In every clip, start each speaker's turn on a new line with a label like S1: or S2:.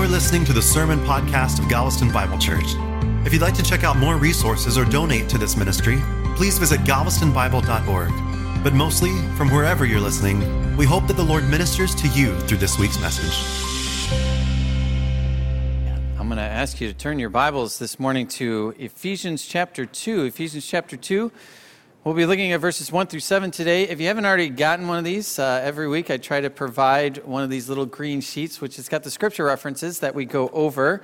S1: You're listening to the Sermon Podcast of Galveston Bible Church. If you'd like to check out more resources or donate to this ministry, please visit galvestonbible.org. But mostly, from wherever you're listening, we hope that the Lord ministers to you through this week's message.
S2: I'm going to ask you to turn your Bibles this morning to Ephesians chapter 2. Ephesians chapter 2. We'll be looking at verses 1 through 7 today. If you haven't already gotten one of these, uh, every week I try to provide one of these little green sheets, which has got the scripture references that we go over.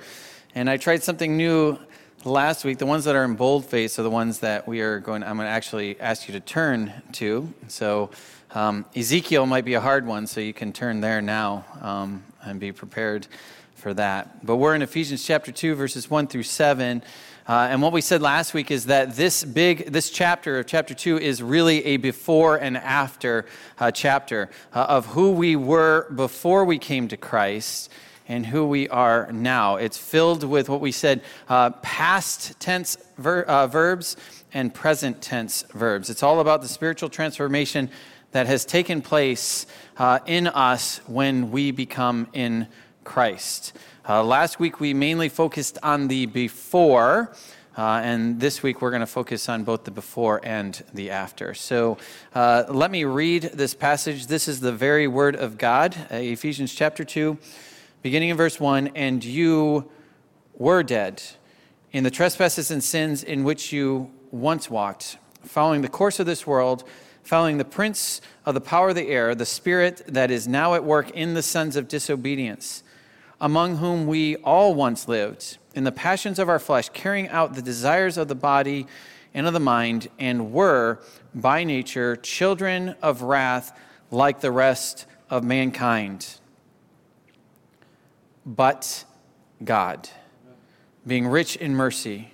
S2: And I tried something new last week. The ones that are in boldface are the ones that we are going, I'm going to actually ask you to turn to. So um, Ezekiel might be a hard one, so you can turn there now um, and be prepared for that. But we're in Ephesians chapter 2, verses 1 through 7. Uh, and what we said last week is that this big, this chapter of chapter two is really a before and after uh, chapter uh, of who we were before we came to Christ and who we are now. It's filled with what we said uh, past tense ver- uh, verbs and present tense verbs. It's all about the spiritual transformation that has taken place uh, in us when we become in Christ. Uh, last week we mainly focused on the before, uh, and this week we're going to focus on both the before and the after. So uh, let me read this passage. This is the very word of God, uh, Ephesians chapter 2, beginning in verse 1. And you were dead in the trespasses and sins in which you once walked, following the course of this world following the prince of the power of the air, the spirit that is now at work in the sons of disobedience among whom we all once lived, in the passions of our flesh, carrying out the desires of the body and of the mind, and were, by nature, children of wrath like the rest of mankind. But God, being rich in mercy,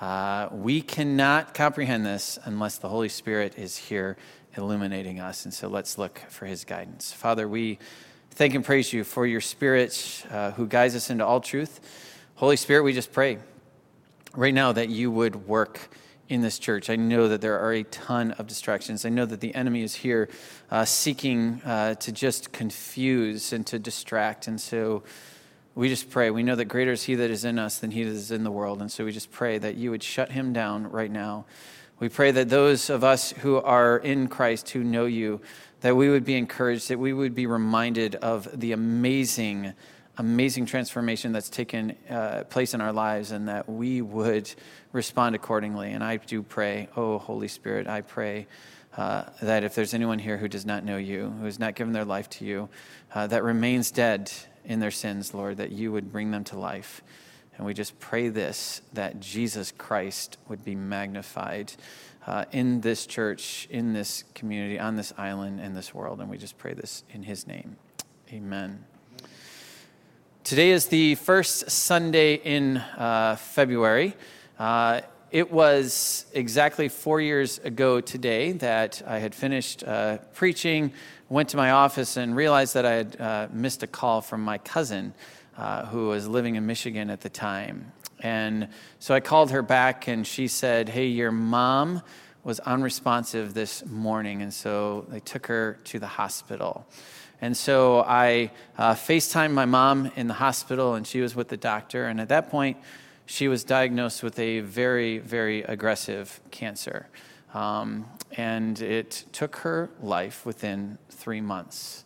S2: Uh, we cannot comprehend this unless the Holy Spirit is here illuminating us. And so let's look for his guidance. Father, we thank and praise you for your Spirit uh, who guides us into all truth. Holy Spirit, we just pray right now that you would work in this church. I know that there are a ton of distractions. I know that the enemy is here uh, seeking uh, to just confuse and to distract. And so, we just pray. We know that greater is He that is in us than He that is in the world. And so we just pray that you would shut Him down right now. We pray that those of us who are in Christ, who know you, that we would be encouraged, that we would be reminded of the amazing, amazing transformation that's taken uh, place in our lives, and that we would respond accordingly. And I do pray, oh, Holy Spirit, I pray. Uh, that if there's anyone here who does not know you, who has not given their life to you, uh, that remains dead in their sins, Lord, that you would bring them to life. And we just pray this that Jesus Christ would be magnified uh, in this church, in this community, on this island, in this world. And we just pray this in his name. Amen. Today is the first Sunday in uh, February. Uh, it was exactly four years ago today that I had finished uh, preaching went to my office and realized that I had uh, missed a call from my cousin uh, who was living in Michigan at the time. And so I called her back and she said, Hey, your mom was unresponsive this morning. And so they took her to the hospital. And so I uh, FaceTimed my mom in the hospital and she was with the doctor. And at that point, she was diagnosed with a very, very aggressive cancer. Um, and it took her life within three months.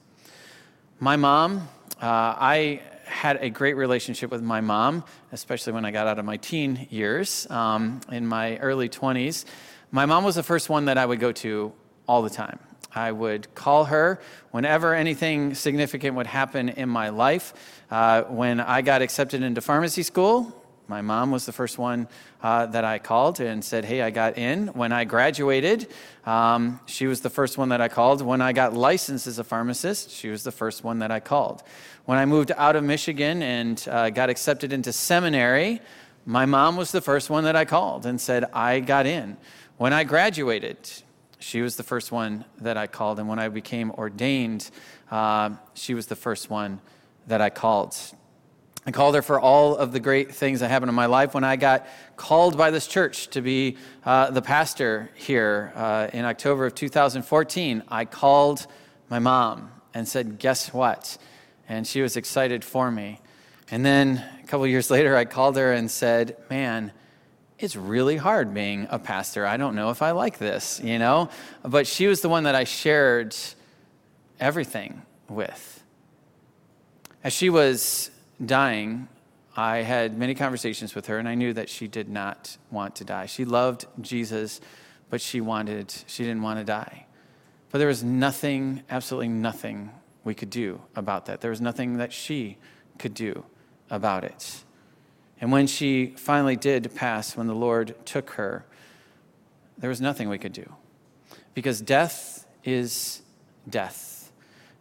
S2: My mom, uh, I had a great relationship with my mom, especially when I got out of my teen years um, in my early 20s. My mom was the first one that I would go to all the time. I would call her whenever anything significant would happen in my life. Uh, when I got accepted into pharmacy school, My mom was the first one uh, that I called and said, Hey, I got in. When I graduated, um, she was the first one that I called. When I got licensed as a pharmacist, she was the first one that I called. When I moved out of Michigan and uh, got accepted into seminary, my mom was the first one that I called and said, I got in. When I graduated, she was the first one that I called. And when I became ordained, uh, she was the first one that I called. I called her for all of the great things that happened in my life. When I got called by this church to be uh, the pastor here uh, in October of 2014, I called my mom and said, Guess what? And she was excited for me. And then a couple years later, I called her and said, Man, it's really hard being a pastor. I don't know if I like this, you know? But she was the one that I shared everything with. As she was dying, I had many conversations with her, and I knew that she did not want to die. She loved Jesus, but she wanted, she didn't want to die. But there was nothing, absolutely nothing we could do about that. There was nothing that she could do about it. And when she finally did pass, when the Lord took her, there was nothing we could do. Because death is death.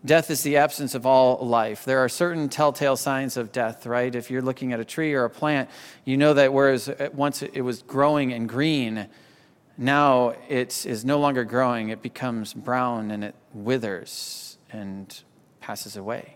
S2: Death is the absence of all life. There are certain telltale signs of death, right? If you're looking at a tree or a plant, you know that whereas uh, once it was growing and green, now it is no longer growing. It becomes brown and it withers and passes away.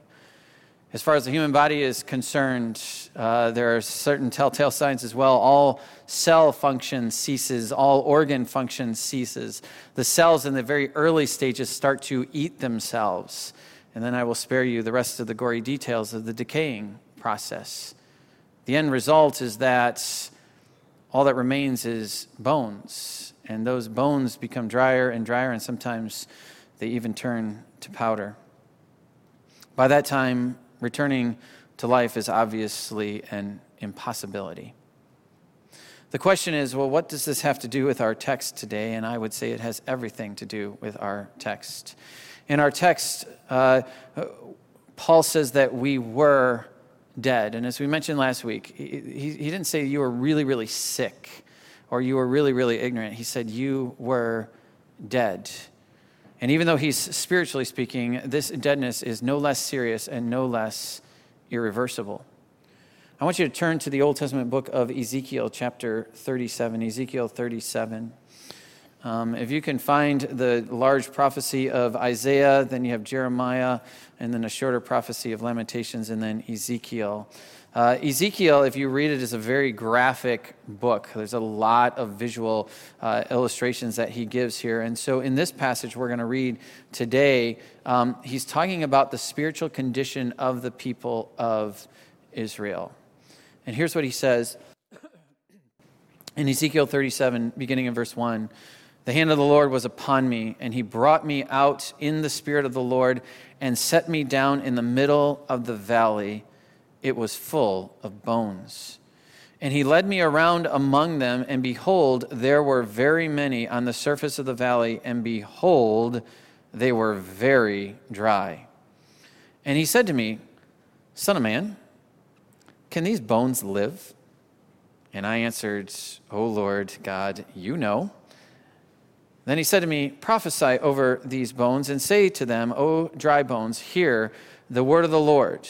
S2: As far as the human body is concerned, uh, there are certain telltale signs as well. All cell function ceases, all organ function ceases. The cells in the very early stages start to eat themselves. And then I will spare you the rest of the gory details of the decaying process. The end result is that all that remains is bones, and those bones become drier and drier, and sometimes they even turn to powder. By that time, returning to life is obviously an impossibility. The question is well, what does this have to do with our text today? And I would say it has everything to do with our text. In our text, uh, Paul says that we were dead. And as we mentioned last week, he, he didn't say you were really, really sick or you were really, really ignorant. He said you were dead. And even though he's spiritually speaking, this deadness is no less serious and no less irreversible. I want you to turn to the Old Testament book of Ezekiel, chapter 37. Ezekiel 37. Um, if you can find the large prophecy of Isaiah, then you have Jeremiah, and then a shorter prophecy of Lamentations, and then Ezekiel. Uh, Ezekiel, if you read it, is a very graphic book. There's a lot of visual uh, illustrations that he gives here. And so, in this passage we're going to read today, um, he's talking about the spiritual condition of the people of Israel. And here's what he says in Ezekiel 37, beginning in verse 1. The hand of the Lord was upon me, and he brought me out in the spirit of the Lord and set me down in the middle of the valley it was full of bones. And he led me around among them, and behold, there were very many on the surface of the valley, and behold, they were very dry. And he said to me, Son of man, can these bones live? And I answered, O Lord God, you know. Then he said to me, Prophesy over these bones, and say to them, O dry bones, hear the word of the Lord.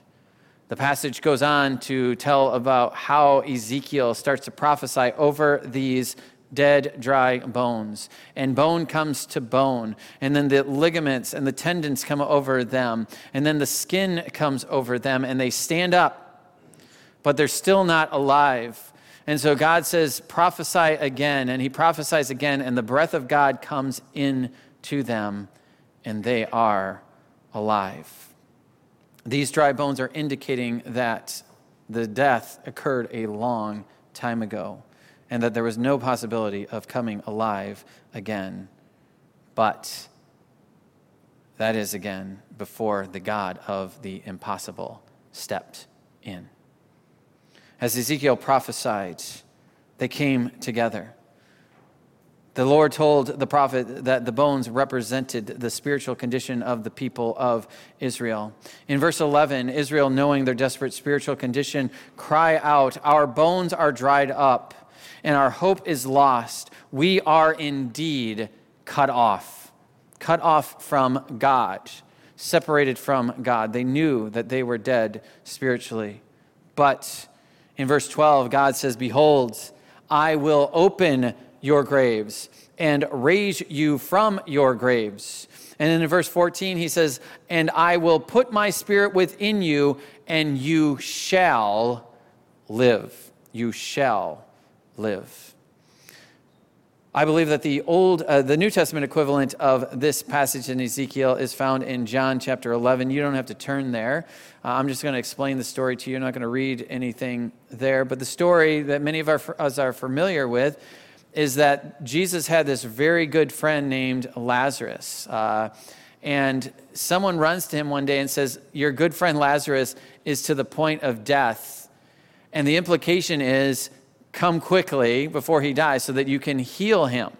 S2: The passage goes on to tell about how Ezekiel starts to prophesy over these dead, dry bones. And bone comes to bone. And then the ligaments and the tendons come over them. And then the skin comes over them. And they stand up, but they're still not alive. And so God says, prophesy again. And he prophesies again. And the breath of God comes in to them. And they are alive. These dry bones are indicating that the death occurred a long time ago and that there was no possibility of coming alive again. But that is again before the God of the impossible stepped in. As Ezekiel prophesied, they came together. The Lord told the prophet that the bones represented the spiritual condition of the people of Israel. In verse 11, Israel, knowing their desperate spiritual condition, cry out, Our bones are dried up, and our hope is lost. We are indeed cut off, cut off from God, separated from God. They knew that they were dead spiritually. But in verse 12, God says, Behold, I will open your graves and raise you from your graves. And then in verse 14, he says, And I will put my spirit within you, and you shall live. You shall live. I believe that the old, uh, the New Testament equivalent of this passage in Ezekiel is found in John chapter 11. You don't have to turn there. Uh, I'm just going to explain the story to you. I'm not going to read anything there. But the story that many of our, us are familiar with is that Jesus had this very good friend named Lazarus. Uh, and someone runs to him one day and says, Your good friend Lazarus is to the point of death. And the implication is, Come quickly before he dies so that you can heal him.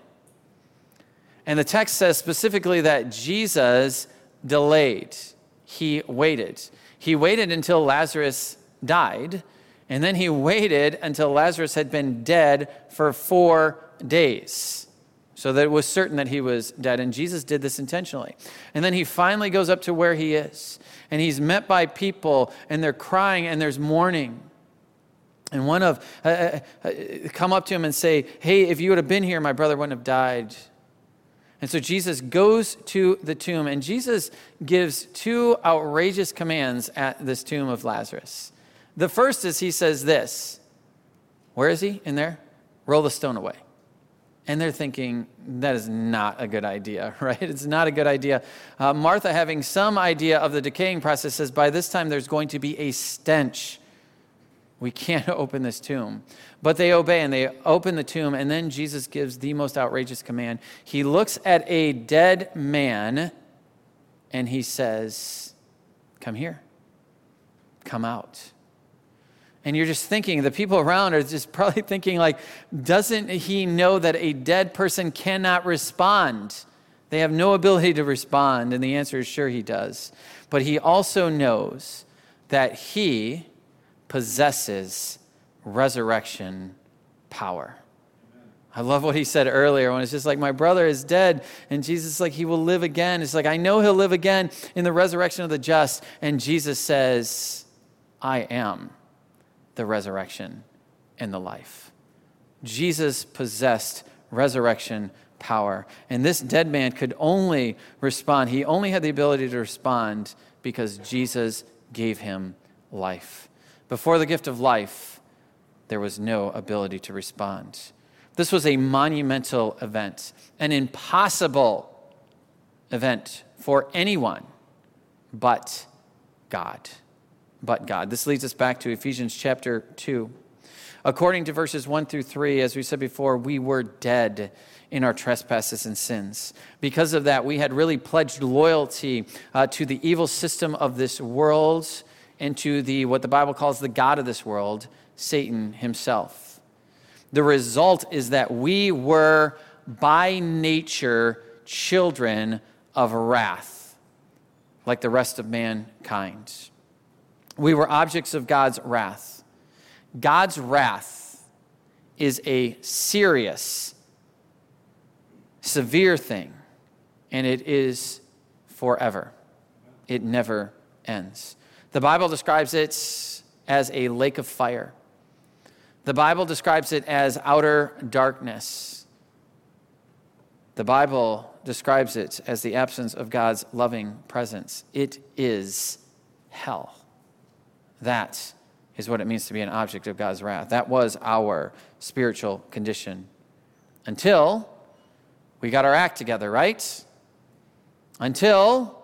S2: And the text says specifically that Jesus delayed, he waited. He waited until Lazarus died and then he waited until Lazarus had been dead for four days so that it was certain that he was dead. And Jesus did this intentionally. And then he finally goes up to where he is. And he's met by people, and they're crying, and there's mourning. And one of uh, uh, uh come up to him and say, "Hey, if you would have been here, my brother wouldn't have died." And so Jesus goes to the tomb, and Jesus gives two outrageous commands at this tomb of Lazarus. The first is he says this Where is he? In there? Roll the stone away. And they're thinking, that is not a good idea, right? It's not a good idea. Uh, Martha, having some idea of the decaying process, says, by this time there's going to be a stench. We can't open this tomb. But they obey and they open the tomb, and then Jesus gives the most outrageous command. He looks at a dead man and he says, Come here, come out. And you're just thinking, the people around are just probably thinking, like, doesn't he know that a dead person cannot respond? They have no ability to respond. And the answer is sure he does. But he also knows that he possesses resurrection power. I love what he said earlier when it's just like, My brother is dead. And Jesus is like, He will live again. It's like, I know he'll live again in the resurrection of the just. And Jesus says, I am the resurrection and the life. Jesus possessed resurrection power. And this dead man could only respond, he only had the ability to respond because Jesus gave him life. Before the gift of life, there was no ability to respond. This was a monumental event, an impossible event for anyone but God but God. This leads us back to Ephesians chapter 2. According to verses 1 through 3, as we said before, we were dead in our trespasses and sins. Because of that, we had really pledged loyalty uh, to the evil system of this world and to the what the Bible calls the God of this world, Satan himself. The result is that we were by nature children of wrath, like the rest of mankind. We were objects of God's wrath. God's wrath is a serious, severe thing, and it is forever. It never ends. The Bible describes it as a lake of fire. The Bible describes it as outer darkness. The Bible describes it as the absence of God's loving presence. It is hell. That is what it means to be an object of God's wrath. That was our spiritual condition until we got our act together, right? Until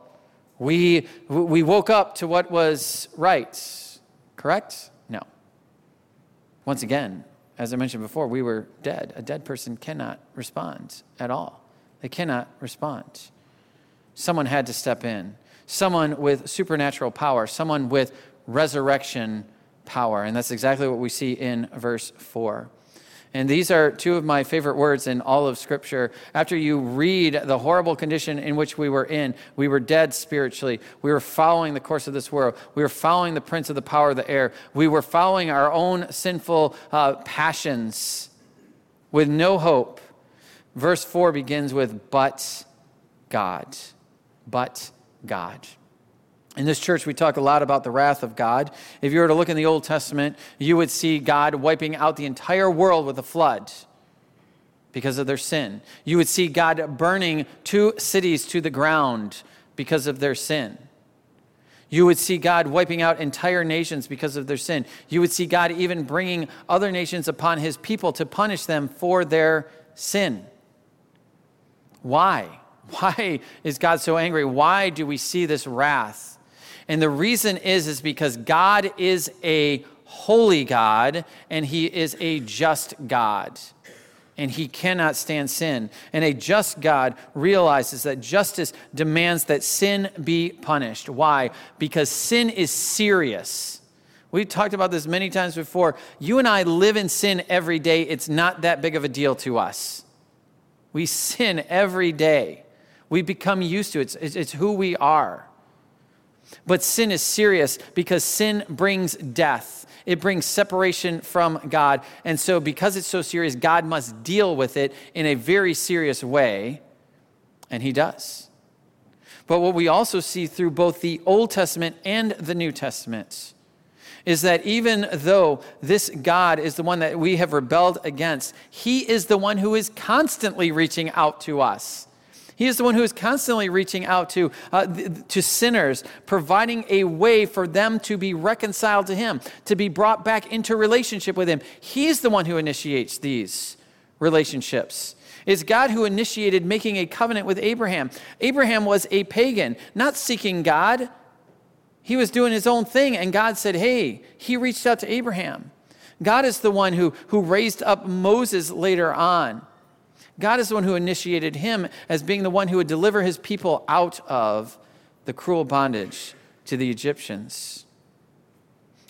S2: we, we woke up to what was right, correct? No. Once again, as I mentioned before, we were dead. A dead person cannot respond at all. They cannot respond. Someone had to step in. Someone with supernatural power, someone with resurrection power. And that's exactly what we see in verse 4. And these are two of my favorite words in all of Scripture. After you read the horrible condition in which we were in, we were dead spiritually. We were following the course of this world. We were following the prince of the power of the air. We were following our own sinful uh, passions with no hope. Verse 4 begins with, but God. But God. In this church, we talk a lot about the wrath of God. If you were to look in the Old Testament, you would see God wiping out the entire world with a flood because of their sin. You would see God burning two cities to the ground because of their sin. You would see God wiping out entire nations because of their sin. You would see God even bringing other nations upon his people to punish them for their sin. Why? Why is God so angry? Why do we see this wrath? And the reason is is because God is a holy God and he is a just God. And he cannot stand sin. And a just God realizes that justice demands that sin be punished. Why? Because sin is serious. We've talked about this many times before. You and I live in sin every day. It's not that big of a deal to us. We sin every day. We become used to it. It's, it's who we are. But sin is serious because sin brings death. It brings separation from God. And so, because it's so serious, God must deal with it in a very serious way. And He does. But what we also see through both the Old Testament and the New Testament is that even though this God is the one that we have rebelled against, He is the one who is constantly reaching out to us. He is the one who is constantly reaching out to, uh, to sinners, providing a way for them to be reconciled to Him, to be brought back into relationship with Him. He's the one who initiates these relationships. It's God who initiated making a covenant with Abraham. Abraham was a pagan, not seeking God. He was doing his own thing, and God said, Hey, he reached out to Abraham. God is the one who, who raised up Moses later on. God is the one who initiated him as being the one who would deliver his people out of the cruel bondage to the Egyptians.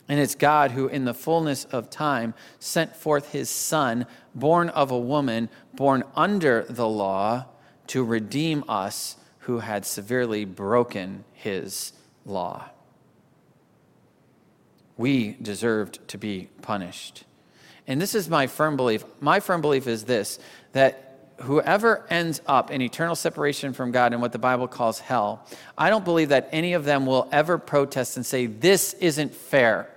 S2: And it's God who, in the fullness of time, sent forth his Son, born of a woman, born under the law, to redeem us who had severely broken his law. We deserved to be punished. And this is my firm belief. My firm belief is this that whoever ends up in eternal separation from God in what the Bible calls hell, I don't believe that any of them will ever protest and say, This isn't fair.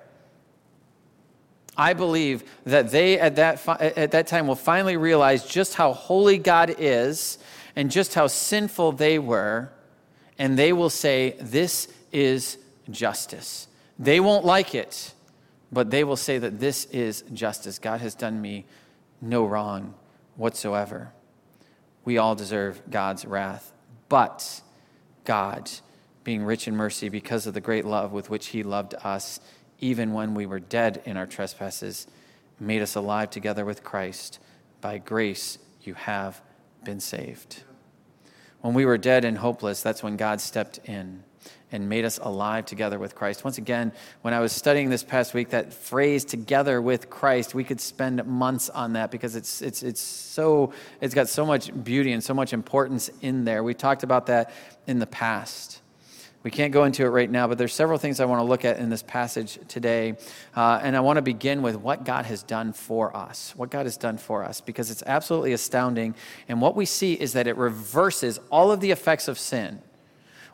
S2: I believe that they at that, at that time will finally realize just how holy God is and just how sinful they were, and they will say, This is justice. They won't like it, but they will say that this is justice. God has done me no wrong whatsoever we all deserve God's wrath. But God, being rich in mercy because of the great love with which He loved us, even when we were dead in our trespasses, made us alive together with Christ. By grace, you have been saved. When we were dead and hopeless, that's when God stepped in and made us alive together with Christ. Once again, when I was studying this past week, that phrase together with Christ, we could spend months on that because it's, it's, it's so, it's got so much beauty and so much importance in there. We talked about that in the past. We can't go into it right now, but there's several things I want to look at in this passage today. Uh, and I want to begin with what God has done for us. What God has done for us, because it's absolutely astounding. And what we see is that it reverses all of the effects of sin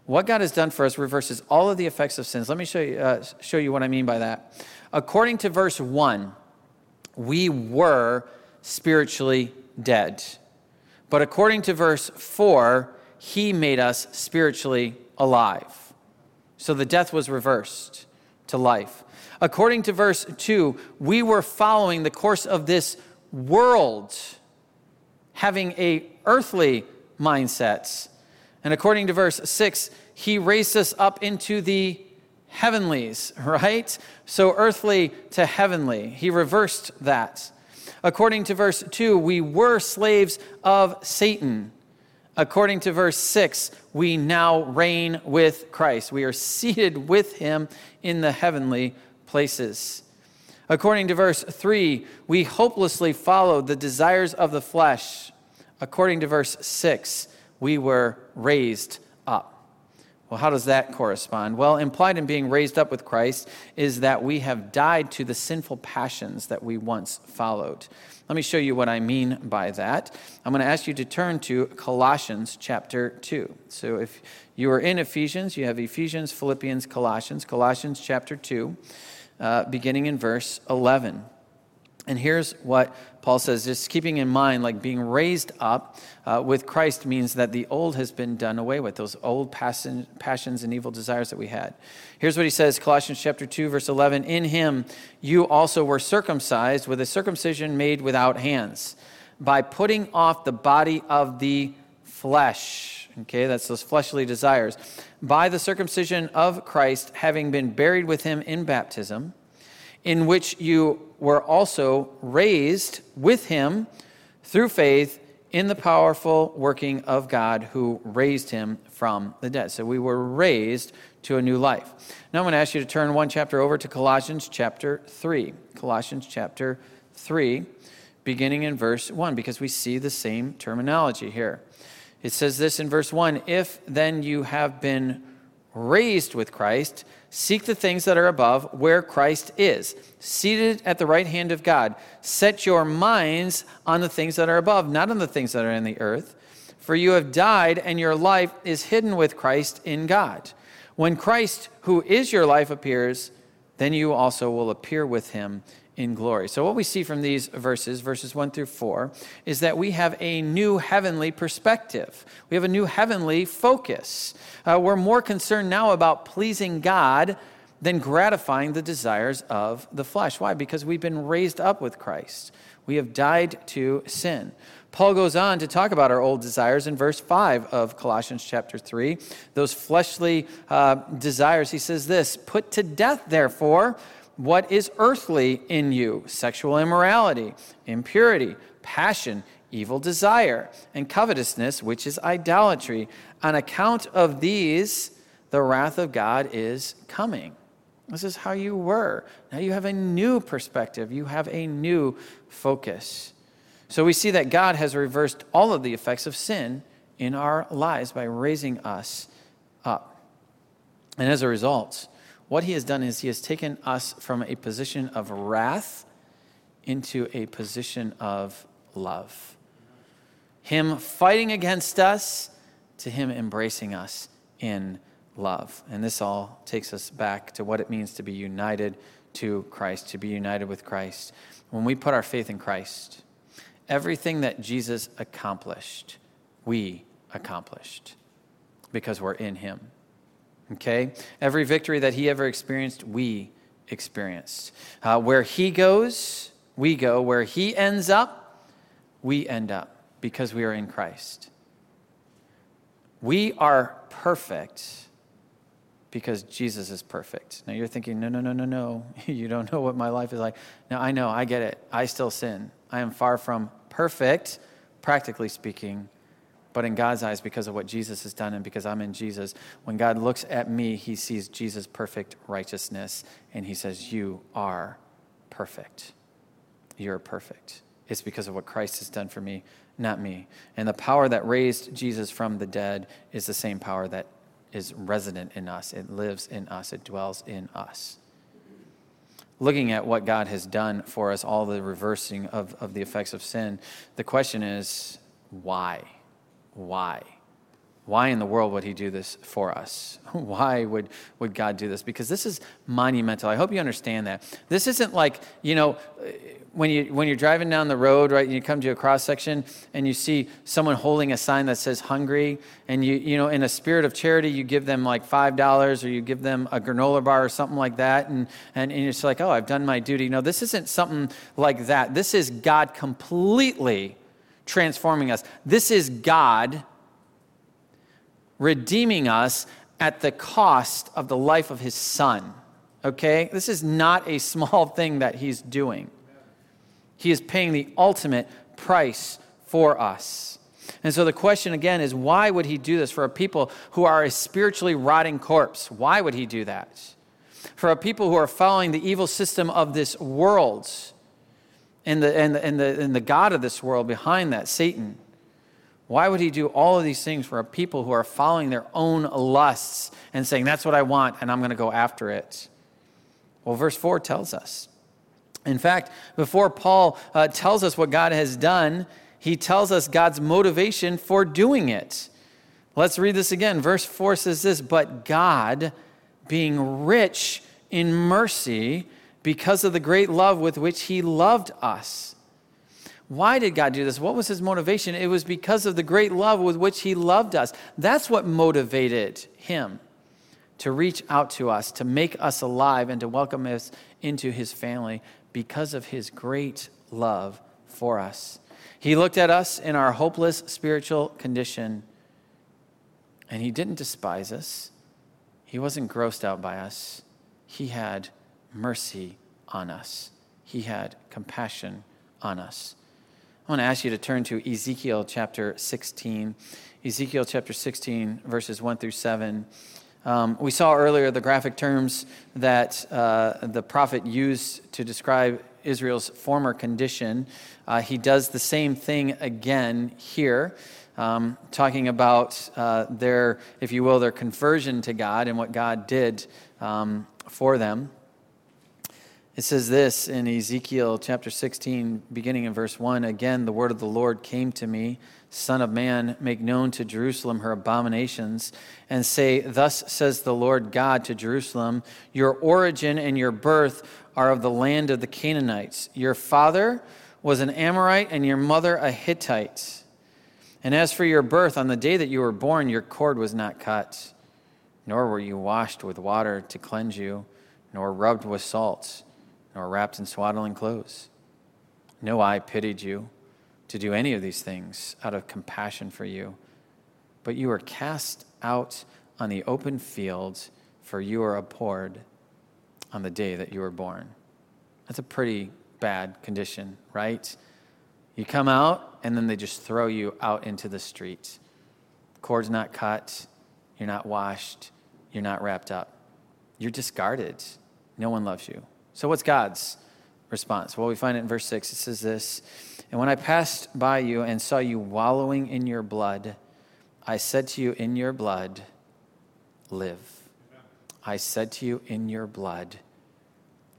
S2: what God has done for us reverses all of the effects of sins. Let me show you, uh, show you what I mean by that. According to verse 1, we were spiritually dead. But according to verse 4, he made us spiritually alive. So the death was reversed to life. According to verse 2, we were following the course of this world, having a earthly mindset and according to verse 6, he raised us up into the heavenlies, right? So earthly to heavenly. He reversed that. According to verse 2, we were slaves of Satan. According to verse 6, we now reign with Christ. We are seated with him in the heavenly places. According to verse 3, we hopelessly followed the desires of the flesh. According to verse 6, we were raised up. Well, how does that correspond? Well, implied in being raised up with Christ is that we have died to the sinful passions that we once followed. Let me show you what I mean by that. I'm going to ask you to turn to Colossians chapter 2. So if you are in Ephesians, you have Ephesians, Philippians, Colossians, Colossians chapter 2, uh, beginning in verse 11. And here's what Paul says, just keeping in mind, like being raised up uh, with Christ means that the old has been done away with, those old passion, passions and evil desires that we had. Here's what he says Colossians chapter 2, verse 11 In him you also were circumcised with a circumcision made without hands, by putting off the body of the flesh. Okay, that's those fleshly desires. By the circumcision of Christ, having been buried with him in baptism in which you were also raised with him through faith in the powerful working of God who raised him from the dead. So we were raised to a new life. Now I'm going to ask you to turn one chapter over to Colossians chapter 3. Colossians chapter 3, beginning in verse 1, because we see the same terminology here. It says this in verse 1 If then you have been raised with Christ, seek the things that are above, where Christ is, seated at the right hand of God. Set your minds on the things that are above, not on the things that are in the earth. For you have died, and your life is hidden with Christ in God. When Christ, who is your life, appears, then you also will appear with him in glory. So, what we see from these verses, verses 1 through 4, is that we have a new heavenly perspective. We have a new heavenly focus. Uh, we're more concerned now about pleasing God than gratifying the desires of the flesh. Why? Because we've been raised up with Christ, we have died to sin. Paul goes on to talk about our old desires in verse 5 of Colossians chapter 3. Those fleshly uh, desires, he says this Put to death, therefore, what is earthly in you sexual immorality, impurity, passion, evil desire, and covetousness, which is idolatry. On account of these, the wrath of God is coming. This is how you were. Now you have a new perspective, you have a new focus. So we see that God has reversed all of the effects of sin in our lives by raising us up. And as a result, what he has done is he has taken us from a position of wrath into a position of love. Him fighting against us to him embracing us in love. And this all takes us back to what it means to be united to Christ, to be united with Christ. When we put our faith in Christ, everything that Jesus accomplished, we accomplished because we're in him. Okay? Every victory that he ever experienced, we experienced. Uh, where he goes, we go. Where he ends up, we end up because we are in Christ. We are perfect because Jesus is perfect. Now you're thinking, no, no, no, no, no. you don't know what my life is like. Now I know, I get it. I still sin. I am far from perfect, practically speaking, but in God's eyes, because of what Jesus has done and because I'm in Jesus, when God looks at me, he sees Jesus' perfect righteousness and he says, You are perfect. You're perfect. It's because of what Christ has done for me, not me. And the power that raised Jesus from the dead is the same power that is resident in us, it lives in us, it dwells in us. Looking at what God has done for us, all the reversing of, of the effects of sin, the question is why? Why? Why in the world would he do this for us? Why would, would God do this? Because this is monumental. I hope you understand that. This isn't like, you know, uh, when, you, when you're driving down the road, right, and you come to a cross section and you see someone holding a sign that says hungry, and you, you know, in a spirit of charity, you give them like $5 or you give them a granola bar or something like that, and, and, and it's like, oh, I've done my duty. No, this isn't something like that. This is God completely transforming us. This is God redeeming us at the cost of the life of his son. Okay? This is not a small thing that he's doing. He is paying the ultimate price for us. And so the question again is why would he do this for a people who are a spiritually rotting corpse? Why would he do that? For a people who are following the evil system of this world and the, and the, and the, and the God of this world behind that, Satan. Why would he do all of these things for a people who are following their own lusts and saying, That's what I want, and I'm going to go after it? Well, verse 4 tells us. In fact, before Paul uh, tells us what God has done, he tells us God's motivation for doing it. Let's read this again. Verse 4 says this But God, being rich in mercy, because of the great love with which he loved us. Why did God do this? What was his motivation? It was because of the great love with which he loved us. That's what motivated him to reach out to us, to make us alive, and to welcome us into his family because of his great love for us. He looked at us in our hopeless spiritual condition, and he didn't despise us. He wasn't grossed out by us. He had mercy on us. He had compassion on us. I want to ask you to turn to Ezekiel chapter 16. Ezekiel chapter 16, verses 1 through 7. Um, we saw earlier the graphic terms that uh, the prophet used to describe Israel's former condition. Uh, he does the same thing again here, um, talking about uh, their, if you will, their conversion to God and what God did um, for them. It says this in Ezekiel chapter 16, beginning in verse 1 Again, the word of the Lord came to me Son of man, make known to Jerusalem her abominations, and say, Thus says the Lord God to Jerusalem, Your origin and your birth are of the land of the Canaanites. Your father was an Amorite, and your mother a Hittite. And as for your birth, on the day that you were born, your cord was not cut, nor were you washed with water to cleanse you, nor rubbed with salt nor wrapped in swaddling clothes. No eye pitied you to do any of these things out of compassion for you, but you were cast out on the open fields, for you were abhorred on the day that you were born. That's a pretty bad condition, right? You come out, and then they just throw you out into the street. Cord's not cut, you're not washed, you're not wrapped up. You're discarded. No one loves you. So, what's God's response? Well, we find it in verse 6. It says this And when I passed by you and saw you wallowing in your blood, I said to you, In your blood, live. I said to you, In your blood,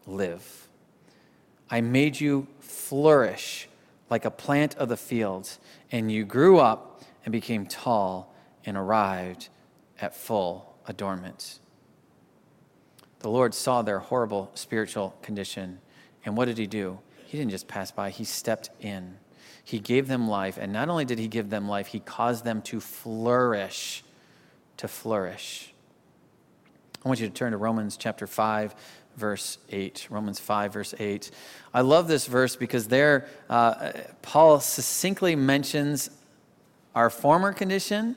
S2: live. I made you flourish like a plant of the fields, and you grew up and became tall and arrived at full adornment. The Lord saw their horrible spiritual condition. And what did he do? He didn't just pass by, he stepped in. He gave them life. And not only did he give them life, he caused them to flourish. To flourish. I want you to turn to Romans chapter 5, verse 8. Romans 5, verse 8. I love this verse because there, uh, Paul succinctly mentions our former condition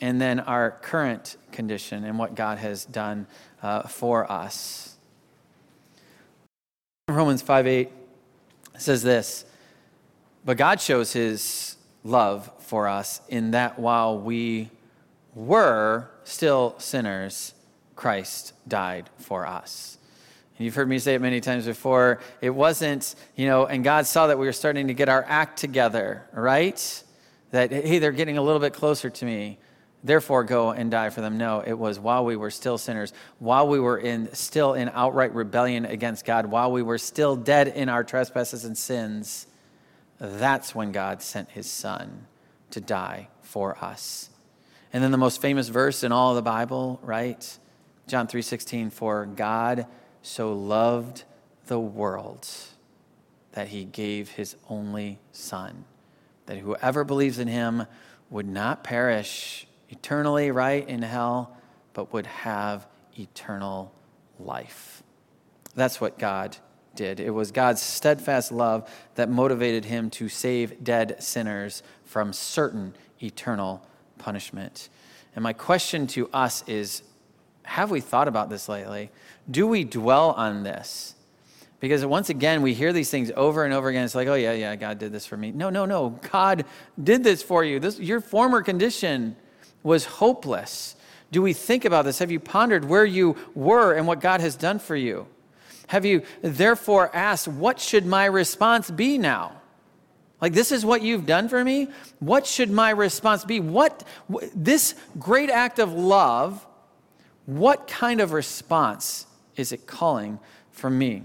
S2: and then our current condition and what God has done uh, for us. Romans 5 8 says this But God shows his love for us in that while we were still sinners, Christ died for us. And you've heard me say it many times before. It wasn't, you know, and God saw that we were starting to get our act together, right? That, hey, they're getting a little bit closer to me therefore go and die for them. No, it was while we were still sinners, while we were in still in outright rebellion against God, while we were still dead in our trespasses and sins. That's when God sent his son to die for us. And then the most famous verse in all of the Bible, right? John 3:16 for God so loved the world that he gave his only son that whoever believes in him would not perish eternally, right, in hell, but would have eternal life. That's what God did. It was God's steadfast love that motivated him to save dead sinners from certain eternal punishment. And my question to us is have we thought about this lately? Do we dwell on this? Because once again, we hear these things over and over again. It's like, oh, yeah, yeah, God did this for me. No, no, no. God did this for you. This, your former condition was hopeless. Do we think about this? Have you pondered where you were and what God has done for you? Have you therefore asked, what should my response be now? Like, this is what you've done for me? What should my response be? What, this great act of love, what kind of response is it calling from me?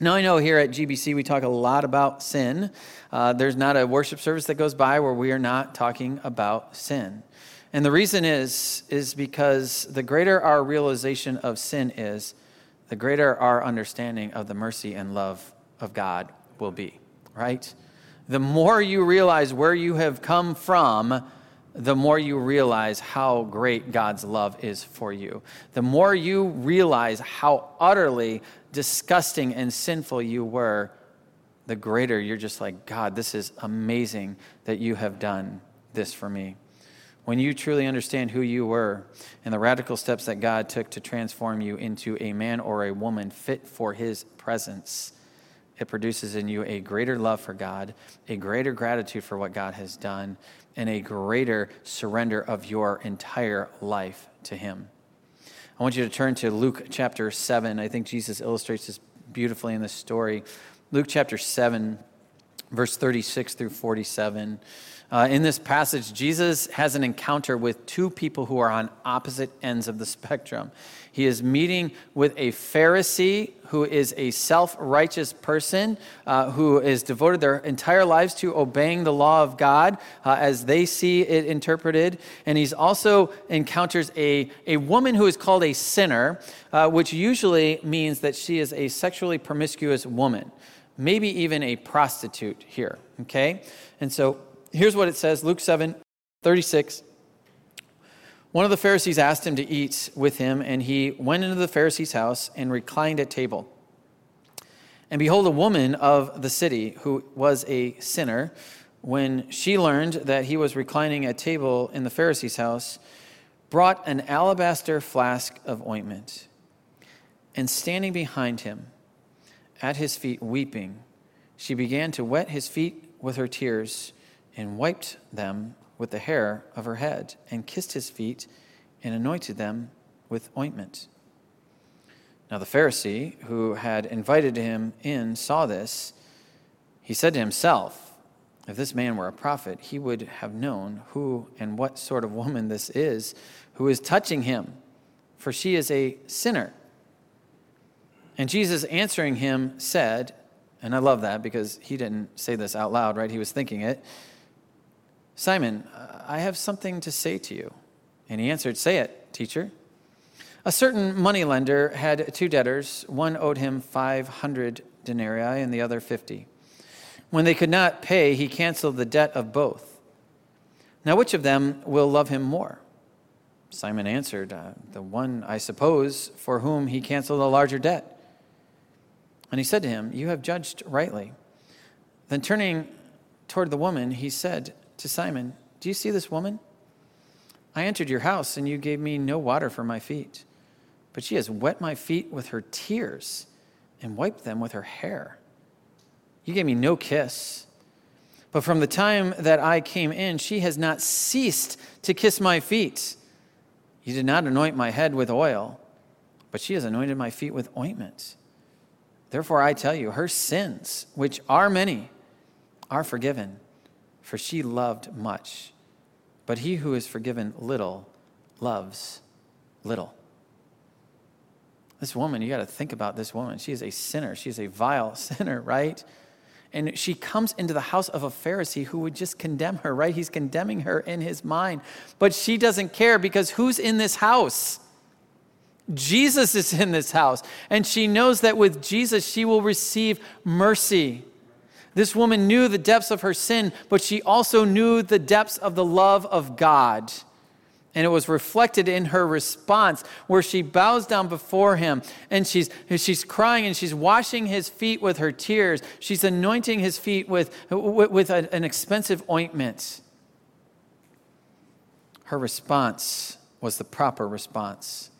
S2: Now, I know here at GBC we talk a lot about sin. Uh, there's not a worship service that goes by where we are not talking about sin. And the reason is, is because the greater our realization of sin is, the greater our understanding of the mercy and love of God will be, right? The more you realize where you have come from, the more you realize how great God's love is for you. The more you realize how utterly disgusting and sinful you were, the greater you're just like, God, this is amazing that you have done this for me. When you truly understand who you were and the radical steps that God took to transform you into a man or a woman fit for his presence, it produces in you a greater love for God, a greater gratitude for what God has done, and a greater surrender of your entire life to Him. I want you to turn to Luke chapter 7. I think Jesus illustrates this beautifully in this story. Luke chapter 7, verse 36 through 47. Uh, in this passage, Jesus has an encounter with two people who are on opposite ends of the spectrum. He is meeting with a Pharisee who is a self righteous person uh, who is devoted their entire lives to obeying the law of God uh, as they see it interpreted. And he also encounters a, a woman who is called a sinner, uh, which usually means that she is a sexually promiscuous woman, maybe even a prostitute here. Okay? And so here's what it says Luke 7 36. One of the Pharisees asked him to eat with him, and he went into the Pharisee's house and reclined at table. And behold, a woman of the city who was a sinner, when she learned that he was reclining at table in the Pharisee's house, brought an alabaster flask of ointment. And standing behind him, at his feet weeping, she began to wet his feet with her tears and wiped them with the hair of her head, and kissed his feet, and anointed them with ointment. Now the Pharisee, who had invited him in, saw this. He said to himself, If this man were a prophet, he would have known who and what sort of woman this is who is touching him, for she is a sinner. And Jesus answering him said, and I love that because he didn't say this out loud, right? He was thinking it. Simon, I have something to say to you. And he answered, Say it, teacher. A certain moneylender had two debtors. One owed him 500 denarii and the other 50. When they could not pay, he canceled the debt of both. Now, which of them will love him more? Simon answered, uh, The one, I suppose, for whom he canceled a larger debt. And he said to him, You have judged rightly. Then turning toward the woman, he said, to Simon, Do you see this woman? I entered your house, and you gave me no water for my feet, but she has wet my feet with her tears and wiped them with her hair. You gave me no kiss. But from the time that I came in, she has not ceased to kiss my feet. You did not anoint my head with oil, but she has anointed my feet with ointment. Therefore, I tell you, her sins, which are many, are forgiven for she loved much. But he who is forgiven little loves little. This woman, you got to think about this woman. She is a sinner. She is a vile sinner, right? And she comes into the house of a Pharisee who would just condemn her, right? He's condemning her in his mind. But she doesn't care because who's in this house? Jesus is in this house. And she knows that with Jesus, she will receive mercy. This woman knew the depths of her sin, but she also knew the depths of the love of God. And it was reflected in her response where she bows down before him and she's, she's crying and she's washing his feet with her tears. She's anointing his feet with, with, with an expensive ointment. Her response was the proper response.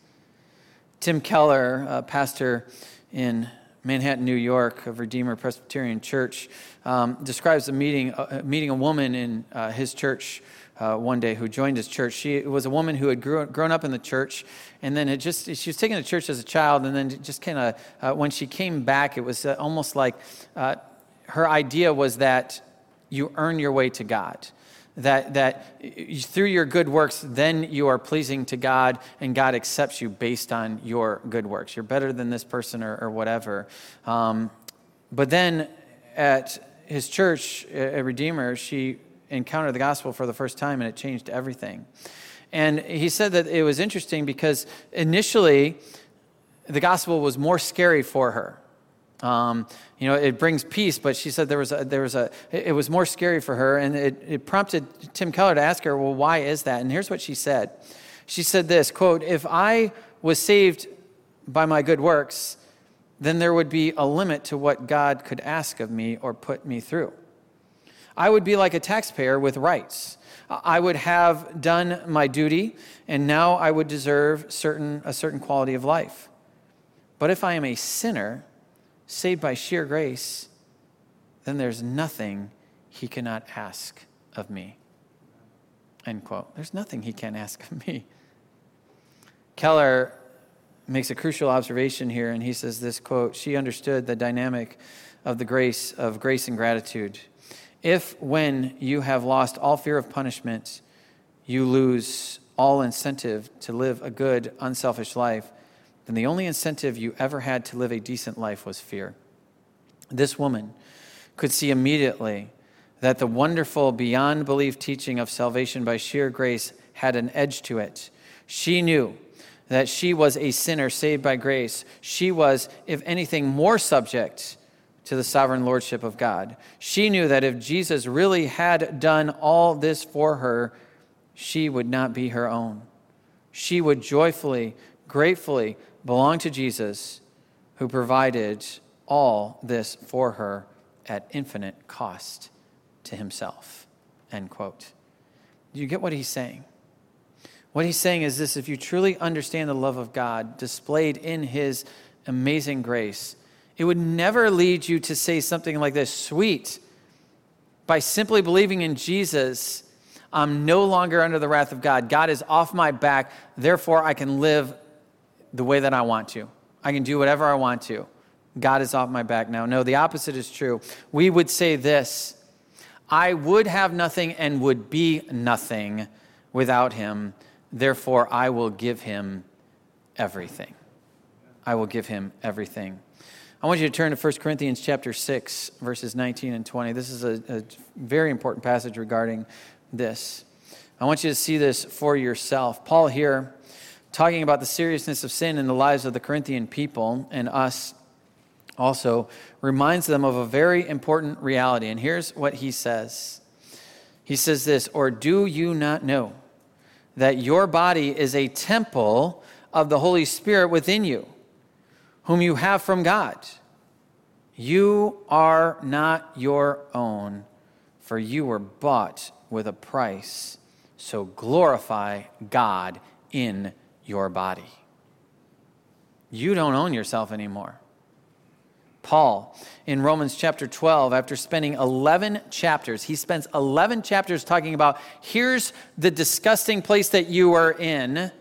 S2: Tim Keller, a pastor in Manhattan, New York, of Redeemer Presbyterian Church, um, describes a meeting, uh, meeting a woman in uh, his church uh, one day who joined his church. She was a woman who had grew, grown up in the church and then it just, she was taken to church as a child and then just kind of, uh, when she came back, it was uh, almost like uh, her idea was that you earn your way to God. That, that through your good works, then you are pleasing to God, and God accepts you based on your good works. You're better than this person or, or whatever. Um, but then at his church, a Redeemer, she encountered the gospel for the first time, and it changed everything. And he said that it was interesting because initially, the gospel was more scary for her. Um, you know, it brings peace, but she said there was a, there was a, it was more scary for her, and it, it prompted Tim Keller to ask her, well, why is that? And here's what she said. She said this, quote, if I was saved by my good works, then there would be a limit to what God could ask of me or put me through. I would be like a taxpayer with rights. I would have done my duty, and now I would deserve certain, a certain quality of life. But if I am a sinner, saved by sheer grace, then there's nothing he cannot ask of me. End quote. There's nothing he can't ask of me. Keller makes a crucial observation here, and he says this quote She understood the dynamic of the grace of grace and gratitude. If, when you have lost all fear of punishment, you lose all incentive to live a good, unselfish life, then the only incentive you ever had to live a decent life was fear. This woman could see immediately that the wonderful, beyond belief teaching of salvation by sheer grace had an edge to it. She knew that she was a sinner saved by grace. She was, if anything, more subject to the sovereign lordship of God. She knew that if Jesus really had done all this for her, she would not be her own. She would joyfully, gratefully belong to Jesus, who provided all this for her at infinite cost to himself. End quote. Do you get what he's saying? What he's saying is this if you truly understand the love of God displayed in his amazing grace, it would never lead you to say something like this Sweet, by simply believing in Jesus, I'm no longer under the wrath of God. God is off my back, therefore I can live the way that I want to. I can do whatever I want to. God is off my back now. No, the opposite is true. We would say this I would have nothing and would be nothing without him. Therefore, I will give him everything. I will give him everything. I want you to turn to 1 Corinthians chapter 6, verses 19 and 20. This is a, a very important passage regarding this. I want you to see this for yourself. Paul here talking about the seriousness of sin in the lives of the Corinthian people and us also reminds them of a very important reality. And here's what he says He says this, or do you not know that your body is a temple of the Holy Spirit within you, whom you have from God? You are not your own, for you were bought with a price. So glorify God in your body. You don't own yourself anymore. Paul, in Romans chapter 12, after spending 11 chapters, he spends 11 chapters talking about here's the disgusting place that you are in.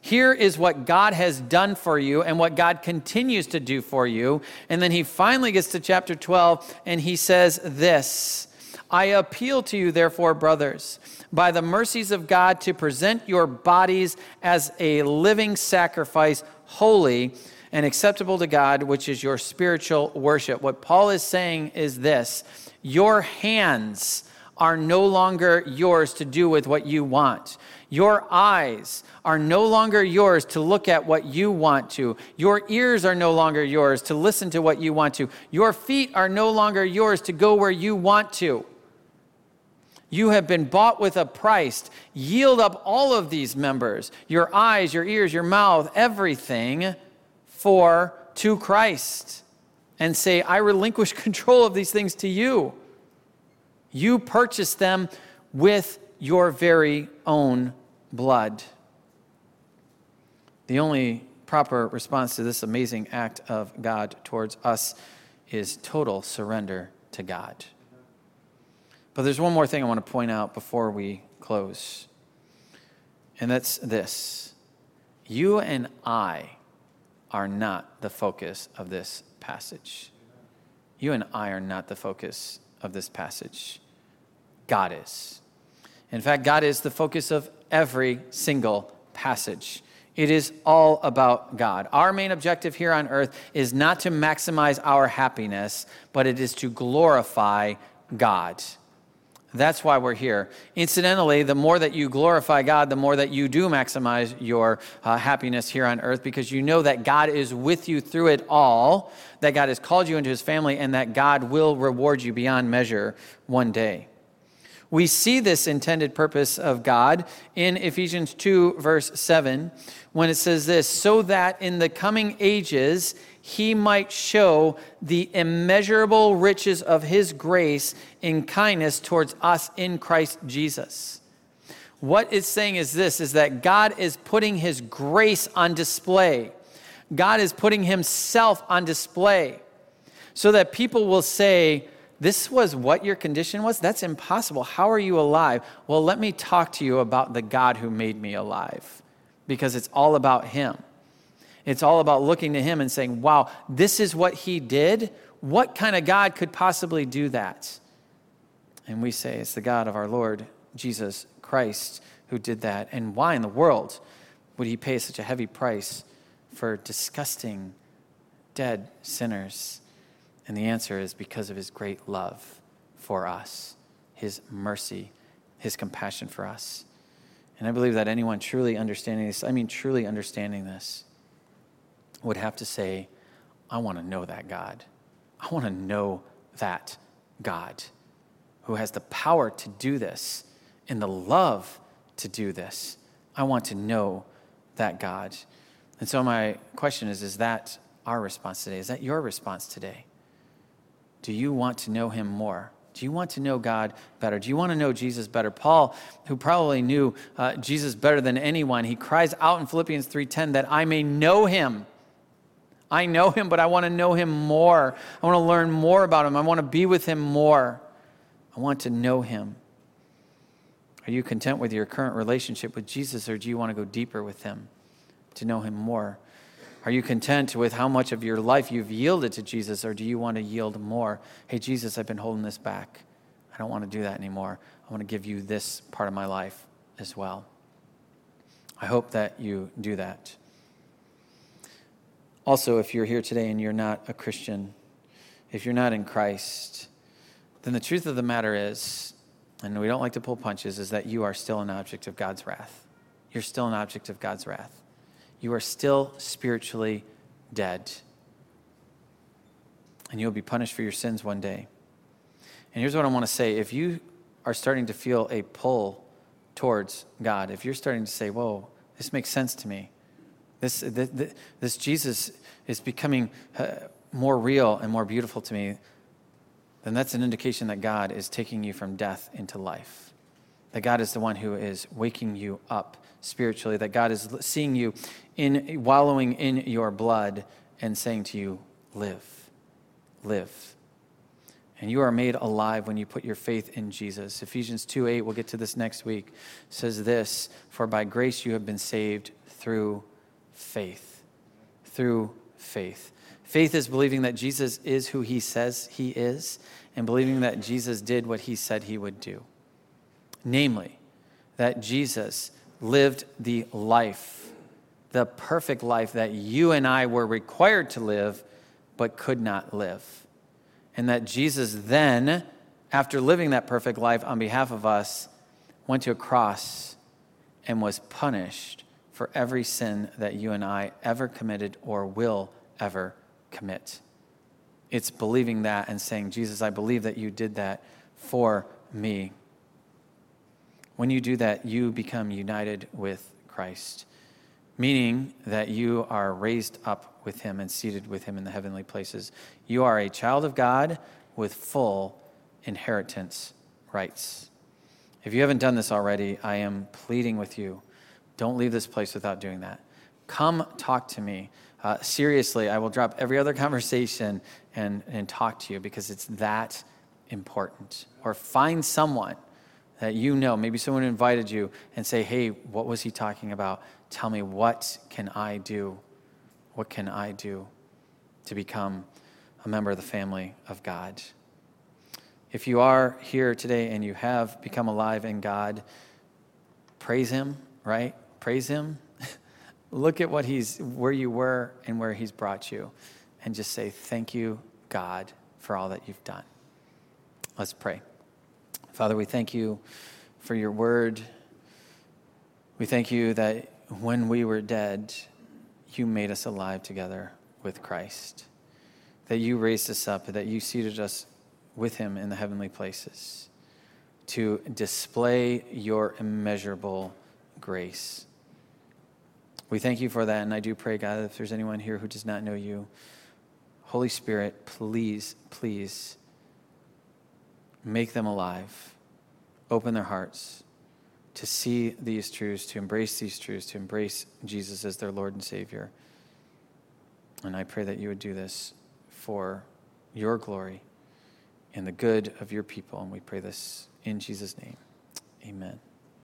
S2: Here is what God has done for you and what God continues to do for you. And then he finally gets to chapter 12 and he says this I appeal to you, therefore, brothers by the mercies of God to present your bodies as a living sacrifice, holy and acceptable to God, which is your spiritual worship. What Paul is saying is this your hands are no longer yours to do with what you want. Your eyes are no longer yours to look at what you want to. Your ears are no longer yours to listen to what you want to. Your feet are no longer yours to go where you want to. You have been bought with a price. Yield up all of these members your eyes, your ears, your mouth, everything for to Christ. And say, I relinquish control of these things to you. You purchased them with your very own blood. The only proper response to this amazing act of God towards us is total surrender to God. But there's one more thing I want to point out before we close, and that's this you and I are not the focus of this passage. You and I are not the focus of this passage. God is. In fact, God is the focus of every single passage. It is all about God. Our main objective here on earth is not to maximize our happiness, but it is to glorify God. That's why we're here. Incidentally, the more that you glorify God, the more that you do maximize your uh, happiness here on earth because you know that God is with you through it all, that God has called you into his family, and that God will reward you beyond measure one day. We see this intended purpose of God in Ephesians 2, verse 7, when it says this so that in the coming ages he might show the immeasurable riches of his grace in kindness towards us in Christ Jesus. What it's saying is this is that God is putting his grace on display. God is putting himself on display so that people will say, this was what your condition was? That's impossible. How are you alive? Well, let me talk to you about the God who made me alive because it's all about Him. It's all about looking to Him and saying, wow, this is what He did. What kind of God could possibly do that? And we say, it's the God of our Lord Jesus Christ who did that. And why in the world would He pay such a heavy price for disgusting, dead sinners? And the answer is because of His great love for us, His mercy, His compassion for us. And I believe that anyone truly understanding this, I mean, truly understanding this, would have to say, I want to know that God. I want to know that God who has the power to do this and the love to do this. I want to know that God. And so, my question is Is that our response today? Is that your response today? Do you want to know Him more? Do you want to know God better? Do you want to know Jesus better? Paul, who probably knew uh, Jesus better than anyone, he cries out in Philippians 3:10 that I may know him. I know him, but I want to know him more. I want to learn more about him. I want to be with him more. I want to know him. Are you content with your current relationship with Jesus, or do you want to go deeper with him to know him more? Are you content with how much of your life you've yielded to Jesus, or do you want to yield more? Hey, Jesus, I've been holding this back. I don't want to do that anymore. I want to give you this part of my life as well. I hope that you do that. Also, if you're here today and you're not a Christian, if you're not in Christ, then the truth of the matter is, and we don't like to pull punches, is that you are still an object of God's wrath. You're still an object of God's wrath you are still spiritually dead. And you'll be punished for your sins one day. And here's what I want to say if you are starting to feel a pull towards God, if you're starting to say, whoa, this makes sense to me, this, this, Jesus is becoming uh, more real and more beautiful to me, then that's an indication that God is taking you from death into life. That God is the one who is waking you up spiritually, that God is seeing you in wallowing in your blood and saying to you, live, live. And you are made alive when you put your faith in Jesus. Ephesians 2 8, we'll get to this next week, says this For by grace you have been saved through faith. Through faith. Faith is believing that Jesus is who he says he is and believing that Jesus did what he said he would do. Namely, that Jesus lived the life, the perfect life that you and I were required to live, but could not live. And that Jesus then, after living that perfect life on behalf of us, went to a cross and was punished for every sin that you and I ever committed or will ever commit. It's believing that and saying, Jesus, I believe that you did that for me. When you do that, you become united with Christ, meaning that you are raised up with him and seated with him in the heavenly places. You are a child of God with full inheritance rights. If you haven't done this already, I am pleading with you don't leave this place without doing that. come talk to me. Uh, seriously, I will drop every other conversation and, and talk to you because it's that important. Or find someone that you know, maybe someone invited you and say, hey, what was he talking about? Tell me, what can I do? What can I do to become a member of the family of God? If you are here today and you have become alive in God, praise Him, right? Praise Him. Look at what He's, where you were and where He's brought you, and just say, Thank you, God, for all that you've done. Let's pray. Father, we thank you for your word. We thank you that when we were dead, you made us alive together with Christ, that you raised us up, that you seated us with him in the heavenly places to display your immeasurable grace. We thank you for that, and I do pray, God, if there's anyone here who does not know you, Holy Spirit, please, please make them alive, open their hearts to see these truths, to embrace these truths, to embrace Jesus as their Lord and Savior. And I pray that you would do this for your glory and the good of your people. And we pray this in Jesus' name. Amen.